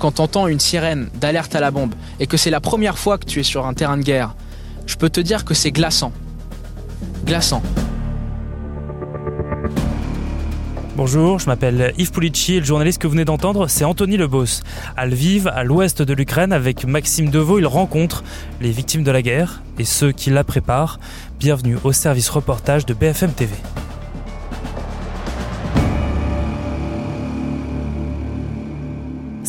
quand t'entends une sirène d'alerte à la bombe et que c'est la première fois que tu es sur un terrain de guerre, je peux te dire que c'est glaçant. Glaçant. Bonjour, je m'appelle Yves Pulici et le journaliste que vous venez d'entendre, c'est Anthony Lebos. À Lviv, à l'ouest de l'Ukraine, avec Maxime Deveau, il rencontre les victimes de la guerre et ceux qui la préparent. Bienvenue au service reportage de BFM TV.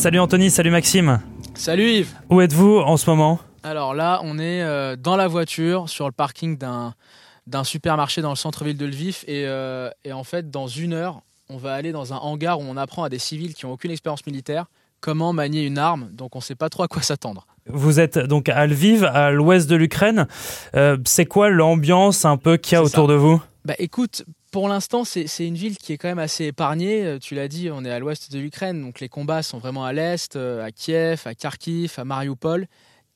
Salut Anthony, salut Maxime. Salut Yves. Où êtes-vous en ce moment? Alors là, on est euh, dans la voiture sur le parking d'un supermarché dans le centre-ville de Lviv et, euh, et en fait dans une heure on va aller dans un hangar où on apprend à des civils qui n'ont aucune expérience militaire comment manier une arme, donc on ne sait pas trop à quoi s'attendre. Vous êtes donc à Lviv, à l'ouest de l'Ukraine. Euh, c'est quoi l'ambiance un peu qu'il y a autour de vous? Bah écoute, pour l'instant, c'est une ville qui est quand même assez épargnée. Euh, tu l'as dit, on est à l'ouest de l'Ukraine, donc les combats sont vraiment à l'est, euh, à Kiev, à Kharkiv, à Mariupol.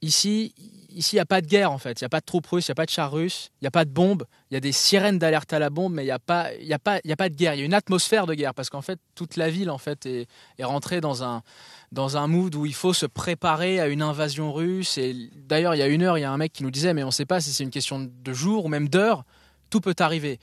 Ici, ici, il n'y a pas de guerre en fait. Il n'y a pas de troupes russes, il n'y a pas de chars russes, il n'y a pas de bombes. Il y a des sirènes d'alerte à la bombe, mais il n'y a, pas, a, a pas de guerre. Il y a une atmosphère de guerre parce qu'en fait, toute la ville en fait est, rentrée dans un, dans un mood où il faut se préparer à une invasion russe. D'ailleurs, il y a une heure, il y a un mec qui nous disait, mais on ne sait pas si c'est une question de jour ou même d'heure. Tout peut arriver.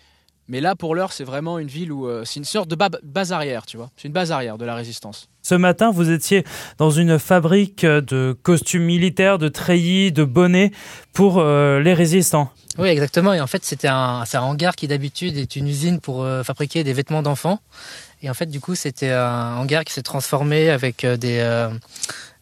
Mais là, pour l'heure, c'est vraiment une ville où euh, c'est une sorte de base arrière, tu vois. C'est une base arrière de la résistance. Ce matin, vous étiez dans une fabrique de costumes militaires, de treillis, de bonnets pour euh, les résistants. Oui, exactement. Et en fait, c'était un, un, hangar qui d'habitude est une usine pour euh, fabriquer des vêtements d'enfants. Et en fait, du coup, c'était un hangar qui s'est transformé avec des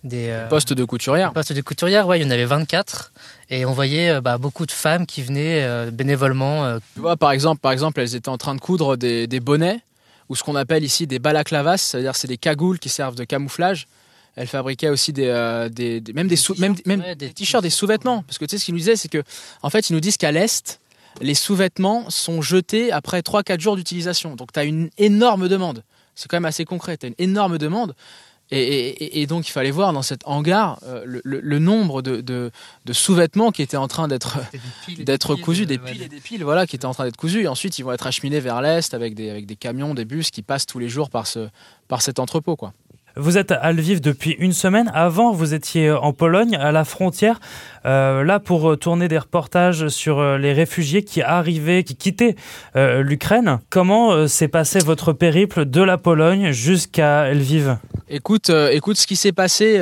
des euh, postes de couturière. Postes de couturière, ouais, il y en avait 24 et on voyait euh, bah, beaucoup de femmes qui venaient euh, bénévolement. Tu vois, par exemple, par exemple, elles étaient en train de coudre des, des bonnets ou ce qu'on appelle ici des balaklavas, c'est-à-dire c'est des cagoules qui servent de camouflage. Elles fabriquaient aussi des, des, même des sous, même, même des t-shirts, des sous-vêtements. Parce que tu sais ce qu'ils nous disaient, c'est que en fait, ils nous disent qu'à l'est, les sous-vêtements sont jetés après 3-4 jours d'utilisation. Donc tu as une énorme demande. C'est quand même assez concret. Tu as une énorme demande. Et, donc il fallait voir dans cet hangar euh, le, nombre de, sous-vêtements qui étaient en train d'être d'être cousus, des piles et des piles, voilà, qui étaient en train d'être cousus. Et ensuite ils vont être acheminés vers l'est avec des, avec des camions, des bus qui passent tous les jours par, ce, par cet entrepôt, quoi. Vous êtes à Lviv depuis une semaine. Avant, vous étiez en Pologne, à la frontière, euh, là pour tourner des reportages sur euh, les réfugiés qui arrivaient, qui quittaient euh, l'Ukraine. Comment s'est passé votre périple de la Pologne jusqu'à Lviv? Écoute, écoute, ce qui s'est passé,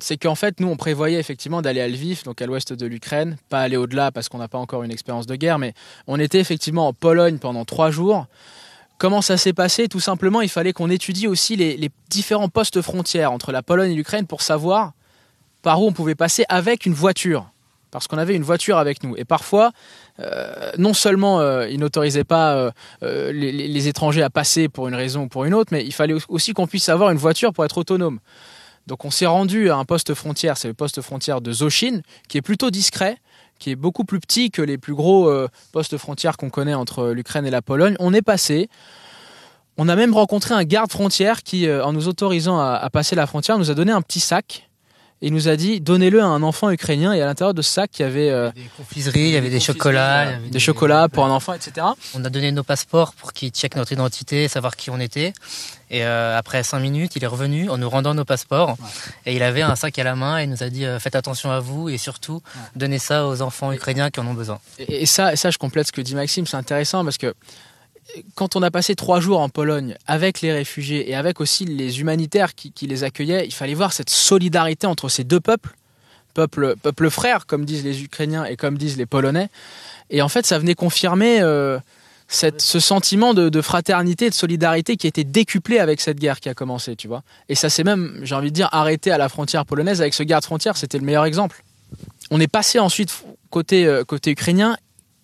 c'est qu'en fait, nous, on prévoyait effectivement d'aller à Lviv, donc à l'ouest de l'Ukraine, pas aller au-delà parce qu'on n'a pas encore une expérience de guerre, mais on était effectivement en Pologne pendant trois jours. Comment ça s'est passé Tout simplement, il fallait qu'on étudie aussi les, différents postes frontières entre la Pologne et l'Ukraine pour savoir par où on pouvait passer avec une voiture. Parce qu'on avait une voiture avec nous. Et parfois, euh, non seulement euh, ils n'autorisaient pas euh, les, étrangers à passer pour une raison ou pour une autre, mais il fallait aussi qu'on puisse avoir une voiture pour être autonome. Donc on s'est rendu à un poste frontière, c'est le poste frontière de Zoshin, qui est plutôt discret, qui est beaucoup plus petit que les plus gros euh, postes frontières qu'on connaît entre l'Ukraine et la Pologne. On est passé. On a même rencontré un garde frontière qui, euh, en nous autorisant à, passer la frontière, nous a donné un petit sac il nous a dit donnez-le à un enfant ukrainien. Et à l'intérieur de ce sac il y avait euh, des confiseries, il y avait des chocolats, des, chocolats pour un enfant, etc. On a donné nos passeports pour qu'ils checkent notre identité, savoir qui on était. Et euh, après cinq minutes, il est revenu en nous rendant nos passeports. Et il avait un sac à la main et il nous a dit euh, faites attention à vous et surtout donnez ça aux enfants ukrainiens qui en ont besoin. Et, ça, ça, je complète ce que dit Maxime, c'est intéressant parce que quand on a passé trois jours en Pologne avec les réfugiés et avec aussi les humanitaires qui, les accueillaient, il fallait voir cette solidarité entre ces deux peuples, peuple, peuple frère, comme disent les Ukrainiens et comme disent les Polonais. Et en fait, ça venait confirmer euh, ce sentiment de, fraternité, de solidarité qui était décuplé avec cette guerre qui a commencé, tu vois. Et ça s'est même, j'ai envie de dire, arrêté à la frontière polonaise avec ce garde frontière, c'était le meilleur exemple. On est passé ensuite côté, euh, côté ukrainien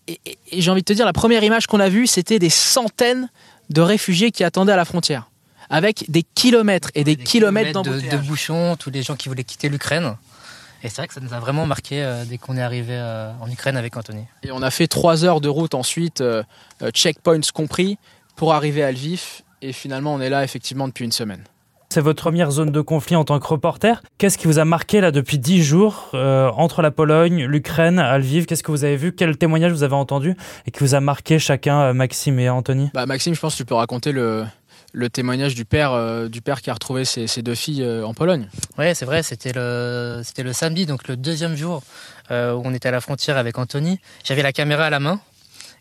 et, j'ai envie de te dire, la première image qu'on a vue, c'était des centaines de réfugiés qui attendaient à la frontière, avec des kilomètres et des, kilomètres, de, de, bouchons, tous les gens qui voulaient quitter l'Ukraine. Et c'est vrai que ça nous a vraiment marqué euh, dès qu'on est arrivé euh, en Ukraine avec Anthony. Et on a fait trois heures de route ensuite, euh, checkpoints compris, pour arriver à Lviv. Et finalement, on est là effectivement depuis une semaine. C'est votre première zone de conflit en tant que reporter. Qu'est-ce qui vous a marqué là depuis dix jours euh, entre la Pologne, l'Ukraine, à Lviv? Qu'est-ce que vous avez vu? Quel témoignage vous avez entendu et qui vous a marqué chacun, euh, Maxime et Anthony? Bah, Maxime, je pense que tu peux raconter le, le témoignage du père, du père qui a retrouvé ses, deux filles en Pologne. Ouais, c'est vrai, c'était le, c'était le samedi, donc le deuxième jour où on était à la frontière avec Anthony. J'avais la caméra à la main.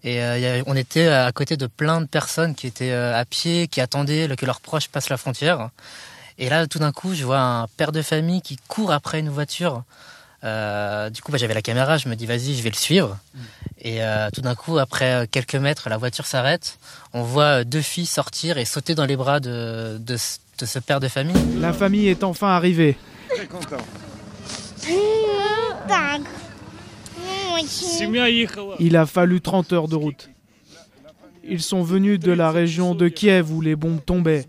Et on était à côté de plein de personnes qui étaient à pied, qui attendaient que leurs proches passent la frontière. Et là, tout d'un coup, je vois un père de famille qui court après une voiture. Euh, du coup, bah, j'avais la caméra, je me dis vas-y, je vais le suivre. Mm. Et euh, tout d'un coup, après quelques mètres, la voiture s'arrête. On voit deux filles sortir et sauter dans les bras de, de, ce père de famille. La famille est enfin arrivée. Il a fallu 30 heures de route. Ils sont venus de la région de Kiev où les bombes tombaient.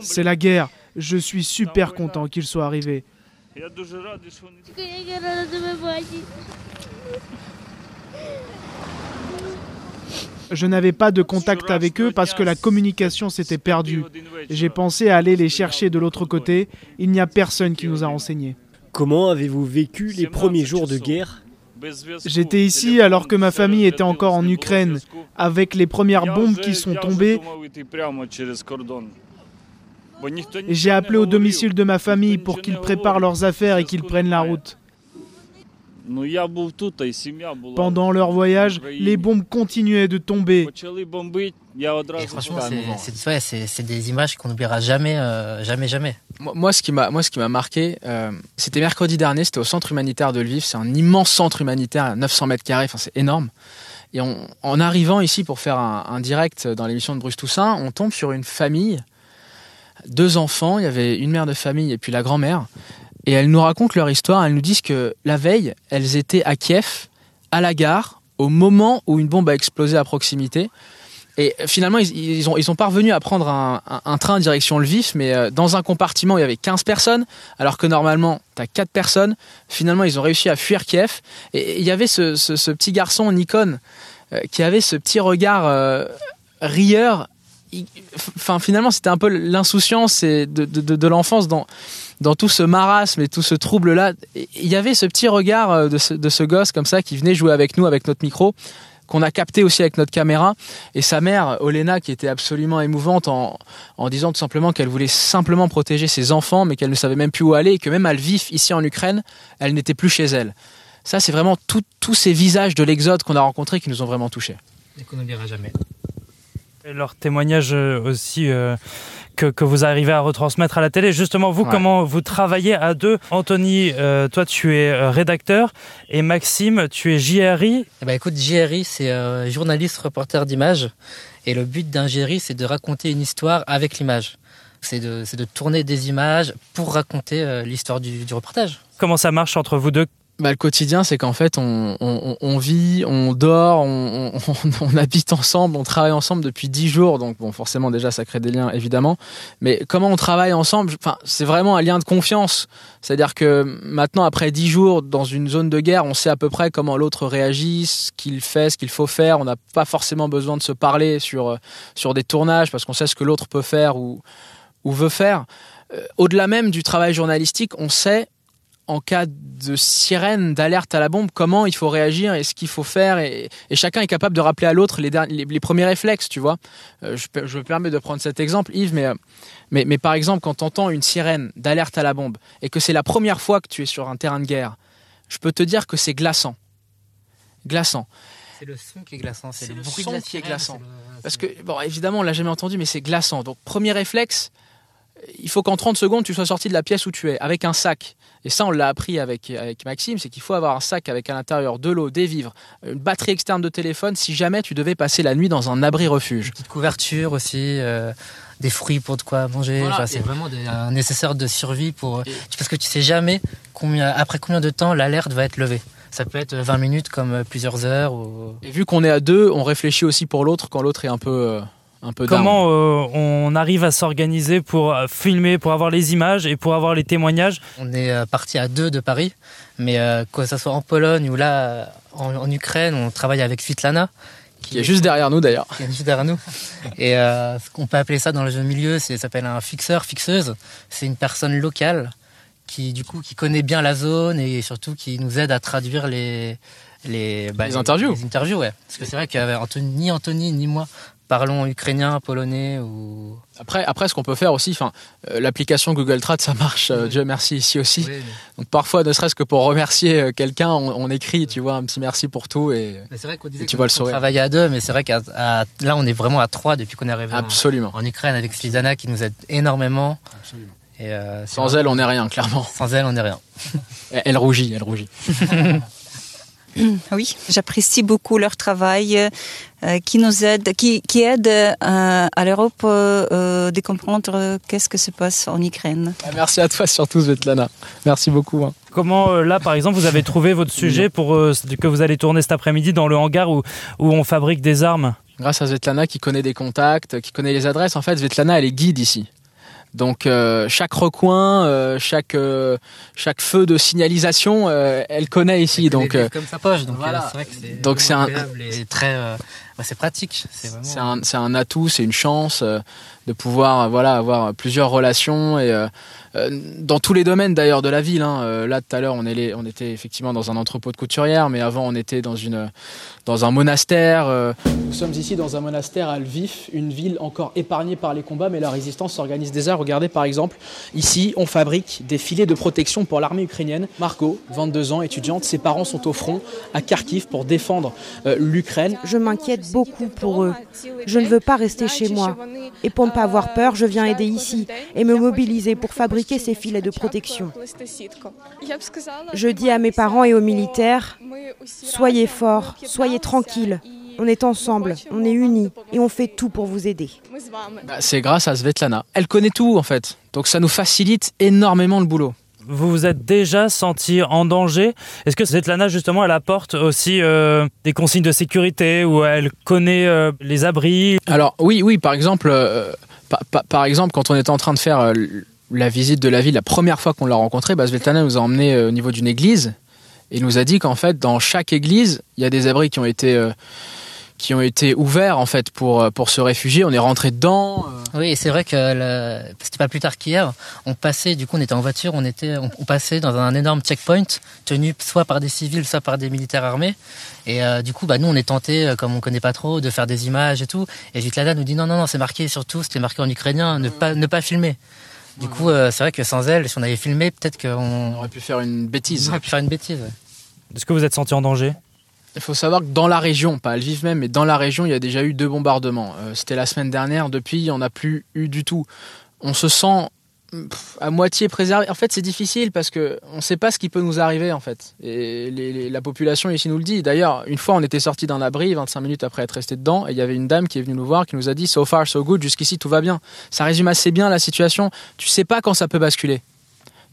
C'est la guerre. Je suis super content qu'il soit arrivé. Je n'avais pas de contact avec eux parce que la communication s'était perdue. J'ai pensé à aller les chercher de l'autre côté. Il n'y a personne qui nous a renseignés. Comment avez-vous vécu les premiers jours de guerre J'étais ici alors que ma famille était encore en Ukraine, avec les premières bombes qui sont tombées. J'ai appelé au domicile de ma famille pour qu'ils préparent leurs affaires et qu'ils prennent la route. Pendant leur voyage, les bombes continuaient de tomber. Et franchement, c'est des images qu'on n'oubliera jamais, euh, jamais, jamais. Moi, ce qui m'a, moi, ce qui m'a marqué, euh, c'était mercredi dernier. C'était au centre humanitaire de Lviv. C'est un immense centre humanitaire, à 900 mètres carrés. Enfin, c'est énorme. Et en arrivant ici pour faire un, un direct dans l'émission de Bruce Toussaint, on tombe sur une famille, deux enfants. Il y avait une mère de famille et puis la grand-mère. Et elles nous racontent leur histoire. Elles nous disent que la veille, elles étaient à Kiev, à la gare, au moment où une bombe a explosé à proximité. Et finalement, ils, ont, ils ont parvenu à prendre un, un, train direction Lviv, mais euh, dans un compartiment, il y avait 15 personnes, alors que normalement, tu as 4 personnes. Finalement, ils ont réussi à fuir Kiev. Et il y avait ce, ce, petit garçon, Nikon, euh, qui avait ce petit regard euh, rieur. Enfin, finalement, c'était un peu l'insouciance de, l'enfance dans tout ce marasme et tout ce trouble-là, il y avait ce petit regard euh, de ce, gosse comme ça qui venait jouer avec nous, avec notre micro qu'on a capté aussi avec notre caméra. Et sa mère Olena qui était absolument émouvante en, en disant tout simplement qu'elle voulait simplement protéger ses enfants mais qu'elle ne savait même plus où aller et que même à Lviv ici en Ukraine elle n'était plus chez elle. Ça c'est vraiment tous ces visages de l'exode qu'on a rencontrés qui nous ont vraiment touchés. Et qu'on n'oubliera jamais et leur témoignage euh, aussi euh, que, vous arrivez à retransmettre à la télé. Justement, vous, comment vous travaillez à deux? Anthony, euh, toi, tu es euh, rédacteur et Maxime, tu es JRI. Eh ben, écoute, JRI, c'est euh, journaliste reporter d'images. Et le but d'un JRI, c'est de raconter une histoire avec l'image. C'est de, de, tourner des images pour raconter l'histoire du, du reportage. Comment ça marche entre vous deux? Bah, le quotidien, c'est qu'en fait, on, vit, on dort, on, on, habite ensemble, on travaille ensemble depuis dix jours. Donc, bon, forcément, déjà, ça crée des liens, évidemment. Mais comment on travaille ensemble Enfin, c'est vraiment un lien de confiance. C'est-à-dire que maintenant, après dix jours dans une zone de guerre, on sait à peu près comment l'autre réagit, ce qu'il fait, ce qu'il faut faire. On n'a pas forcément besoin de se parler sur sur des tournages parce qu'on sait ce que l'autre peut faire ou ou veut faire. Euh, au-delà même du travail journalistique, on sait en cas de sirène, d'alerte à la bombe, comment il faut réagir et ce qu'il faut faire. Et, chacun est capable de rappeler à l'autre les, les, premiers réflexes, tu vois. Euh, je, je, me permets de prendre cet exemple, Yves, mais, euh, mais, mais par exemple, quand tu entends une sirène d'alerte à la bombe et que c'est la première fois que tu es sur un terrain de guerre, je peux te dire que c'est glaçant. Glaçant. C'est le son qui est glaçant, c'est le, bruit son qui est glaçant. Parce que, bon, évidemment, on l'a jamais entendu, mais c'est glaçant. Donc, premier réflexe, il faut qu'en 30 secondes, tu sois sorti de la pièce où tu es, avec un sac. Et ça, on l'a appris avec, avec Maxime, c'est qu'il faut avoir un sac avec à l'intérieur de l'eau, des vivres, une batterie externe de téléphone si jamais tu devais passer la nuit dans un abri refuge. Une petite couverture aussi, euh, des fruits pour de quoi manger. c'est vraiment un nécessaire de survie pour parce que tu sais jamais combien, après combien de temps l'alerte va être levée. Ça peut être 20 minutes comme plusieurs heures. Et vu qu'on est à deux, on réfléchit aussi pour l'autre quand l'autre est un peu Comment euh, on arrive à s'organiser pour euh, filmer, pour avoir les images et pour avoir les témoignages? On est euh, parti à deux de Paris, mais que ce soit en Pologne ou là en, Ukraine, on travaille avec Fitlana. Qui, est juste derrière nous d'ailleurs. Qui est juste derrière nous. Et ce qu'on peut appeler ça dans le jeune milieu, ça s'appelle un fixeur, fixeuse. C'est une personne locale qui du coup qui connaît bien la zone et surtout qui nous aide à traduire les les, bah, Les interviews. Les interviews, ouais. Parce que c'est vrai que ni Anthony ni moi parlons ukrainien, polonais ou. Après, après ce qu'on peut faire aussi, enfin, euh, l'application Google Trad, ça marche, euh, Dieu merci ici aussi. Oui, Donc parfois, ne serait-ce que pour remercier euh, quelqu'un, on, on écrit, tu vois, un petit merci pour tout et mais c'est vrai qu'on disait Et tu vois le sourire. travaillait à deux, mais c'est vrai qu'à là on est vraiment à trois depuis qu'on est arrivé en, absolument. en Ukraine avec Slidana qui nous aide énormément. Et euh, c'est Sans elle, on n'est rien, clairement. sans elle, on n'est rien. Elle rougit, elle rougit. Oui, j'apprécie beaucoup leur travail euh, qui nous aide, qui, qui aide euh, à l'Europe euh, de comprendre qu'est-ce que se passe en Ukraine. Ah, Merci à toi surtout, Svetlana. Merci beaucoup. hein. Comment, là, par exemple, vous avez trouvé votre sujet pour euh, que vous allez tourner cet après-midi dans le hangar où, où on fabrique des armes? Grâce à Svetlana qui connaît des contacts, qui connaît les adresses. En fait, Svetlana, elle est guide ici. Donc euh, chaque recoin, euh, chaque euh, chaque feu de signalisation, euh, elle connaît ici. Donc euh, comme sa poche, donc voilà. euh, c'est Donc c'est un- et très, euh, bah, c'est pratique. C'est vraiment. un c'est un atout, c'est une chance euh, de pouvoir voilà avoir plusieurs relations et dans tous les domaines d'ailleurs de la ville. hein. Euh, là tout à l'heure on, était effectivement dans un entrepôt de couturière, mais avant on était dans un monastère. euh. Nous sommes ici dans un monastère à Lviv, une ville encore épargnée par les combats, mais la résistance s'organise déjà. Regardez par exemple, ici on fabrique des filets de protection pour l'armée ukrainienne. Margot, 22 ans, étudiante, ses parents sont au front à Kharkiv pour défendre euh, l'Ukraine. Je m'inquiète beaucoup pour eux. Je ne veux pas rester chez moi. Et pour ne pas avoir peur, je viens aider ici et me mobiliser pour fabriquer ces filets de protection. Je dis à mes parents et aux militaires, soyez forts, soyez tranquilles. On est ensemble, on est unis et on fait tout pour vous aider. Bah, c'est grâce à Svetlana. Elle connaît tout en fait, donc ça nous facilite énormément le boulot. Vous vous êtes déjà senti en danger Est-ce que Svetlana, justement, elle apporte aussi euh, des consignes de sécurité ou elle connaît euh, les abris? Alors oui, oui, par exemple, euh, pa- pa- par exemple, quand on était en train de faire euh, la visite de la ville, la première fois qu'on l'a rencontrée, bah, Svetlana nous a emmenés euh, au niveau d'une église et nous a dit qu'en fait, dans chaque église, il y a des abris qui ont été euh, qui ont été ouverts en fait pour euh, pour se réfugier. On est rentré dedans. euh, Oui, et c'est vrai que le- c'était pas plus tard qu'hier. On passait, du coup, on était en voiture, on était, on, on passait dans un énorme checkpoint tenu soit par des civils, soit par des militaires armés. Et euh, du coup, bah nous, on est tenté, comme on connaît pas trop, de faire des images et tout. Et Jitlada nous dit non, non, non, c'est marqué surtout, c'était marqué en ukrainien, ne pas, ne pas filmer. Du coup, euh, c'est vrai que sans elle, si on avait filmé, peut-être on qu'on aurait pu faire une bêtise. aurait pu faire une bêtise. ouais. Est-ce que vous êtes senti en danger? Il faut savoir que dans la région, pas à Lviv même, mais dans la région, il y a déjà eu deux bombardements. Euh, C'était la semaine dernière. Depuis, il n'y en a plus eu du tout. On se sent à moitié préservé. En fait, c'est difficile parce que on ne sait pas ce qui peut nous arriver en fait. Et la population ici nous le dit. D'ailleurs, une fois, on était sorti d'un abri 25 minutes après être resté dedans, et il y avait une dame qui est venue nous voir, qui nous a dit "So far, so good. Jusqu'ici, tout va bien." Ça résume assez bien la situation. Tu sais pas quand ça peut basculer.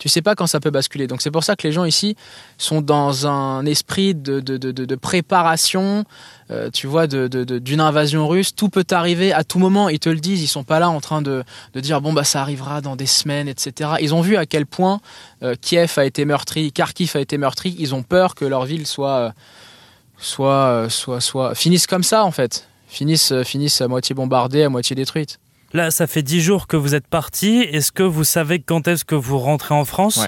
Tu sais pas quand ça peut basculer. Donc c'est pour ça que les gens ici sont dans un esprit de, de, de, préparation, euh, tu vois, d'une invasion russe. Tout peut arriver à tout moment. Ils te le disent. Ils sont pas là en train de, dire bon bah ça arrivera dans des semaines, etc. Ils ont vu à quel point euh, Kiev a été meurtri, Kharkiv a été meurtri. Ils ont peur que leur ville soit, euh, soit, soit, soit finisse comme ça en fait. Finisse, euh, finisse à moitié bombardée, à moitié détruite. Là, ça fait dix jours que vous êtes parti. Est-ce que vous savez quand est-ce que vous rentrez en France Ouais.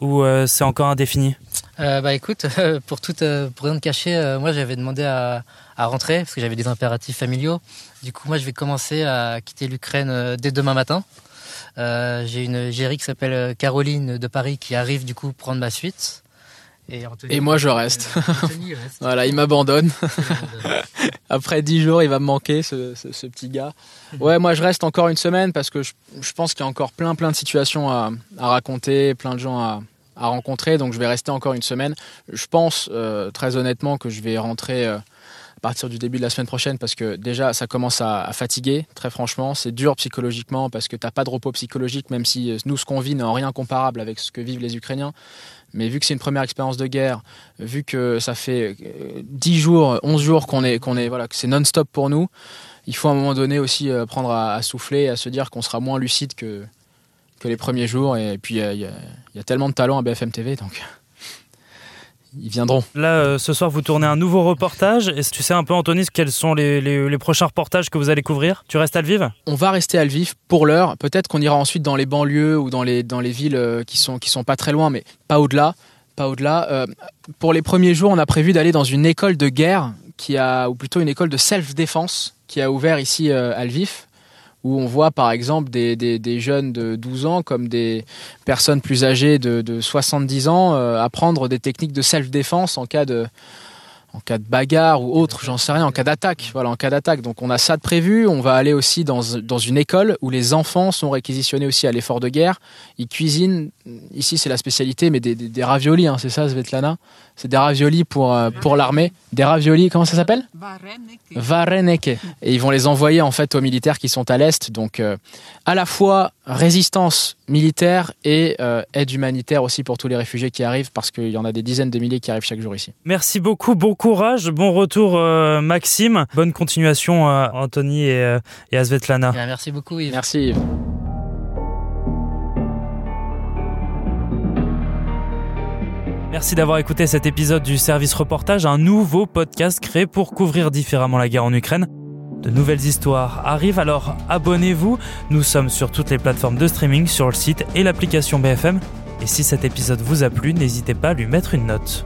Ou euh, c'est encore indéfini? Euh, bah écoute, pour tout, euh, pour rien te cacher, euh, moi j'avais demandé à, à rentrer parce que j'avais des impératifs familiaux. Du coup, moi je vais commencer à quitter l'Ukraine euh, dès demain matin. Euh, J'ai une gérie qui s'appelle Caroline de Paris qui arrive du coup prendre ma suite. Et, Anthony- Et moi, je reste. Anthony reste. Voilà, il m'abandonne. Après dix jours, il va me manquer, ce, ce- ce petit gars. Ouais, moi, je reste encore une semaine parce que je, je pense qu'il y a encore plein, plein de situations à, à raconter, plein de gens à, à rencontrer. Donc, je vais rester encore une semaine. Je pense, euh, très honnêtement, que je vais rentrer euh, partir du début de la semaine prochaine parce que déjà, ça commence à, à fatiguer, très franchement. C'est dur psychologiquement parce que t'as pas de repos psychologique, même si euh, nous, ce qu'on vit n'est en rien comparable avec ce que vivent les Ukrainiens. Mais vu que c'est une première expérience de guerre, vu que ça fait euh, 10 jours, 11 jours qu'on est, qu'on est, voilà, que c'est non-stop pour nous, il faut à un moment donné aussi euh, apprendre à, à souffler, à se dire qu'on sera moins lucide que, que les premiers jours. Et puis, euh, il y, a, il y a tellement de talent à BFM TV, donc ils viendront. Là, euh, ce soir, vous tournez un nouveau reportage. Que tu sais un peu, Anthony, quels sont les, les- les prochains reportages que vous allez couvrir? Tu restes à Lviv? On va rester à Lviv pour l'heure. Peut-être qu'on ira ensuite dans les banlieues ou dans les, dans les villes euh, qui sont, qui sont pas très loin, mais pas au-delà. pas au-delà. pour les premiers jours, on a prévu d'aller dans une école de guerre qui a, ou plutôt une école de self-défense qui a ouvert ici à Lviv où on voit par exemple des, jeunes de 12 ans comme des personnes plus âgées de, de 70 ans apprendre des techniques de self-défense en cas de, en cas de bagarre ou autre, j'en sais rien, en cas d'attaque. Voilà, en cas d'attaque. Donc on a ça de prévu. On va aller aussi dans, dans une école où les enfants sont réquisitionnés aussi à l'effort de guerre. Ils cuisinent, ici c'est la spécialité, mais des, des, raviolis, hein, c'est ça Svetlana? C'est des raviolis pour, euh, pour l'armée. Des raviolis, comment ça s'appelle? Vareneke. Et ils vont les envoyer en fait aux militaires qui sont à l'Est. Donc euh, à la fois résistance militaire et euh, aide humanitaire aussi pour tous les réfugiés qui arrivent parce qu'il y en a des dizaines de milliers qui arrivent chaque jour ici. Merci beaucoup, bon courage, bon retour euh, Maxime, bonne continuation Anthony et, et à Svetlana. Eh merci beaucoup Yves. Merci Yves. Merci d'avoir écouté cet épisode du Service Reportage, un nouveau podcast créé pour couvrir différemment la guerre en Ukraine. De nouvelles histoires arrivent, alors abonnez-vous. Nous sommes sur toutes les plateformes de streaming, sur le site et l'application BFM. Et si cet épisode vous a plu, n'hésitez pas à lui mettre une note.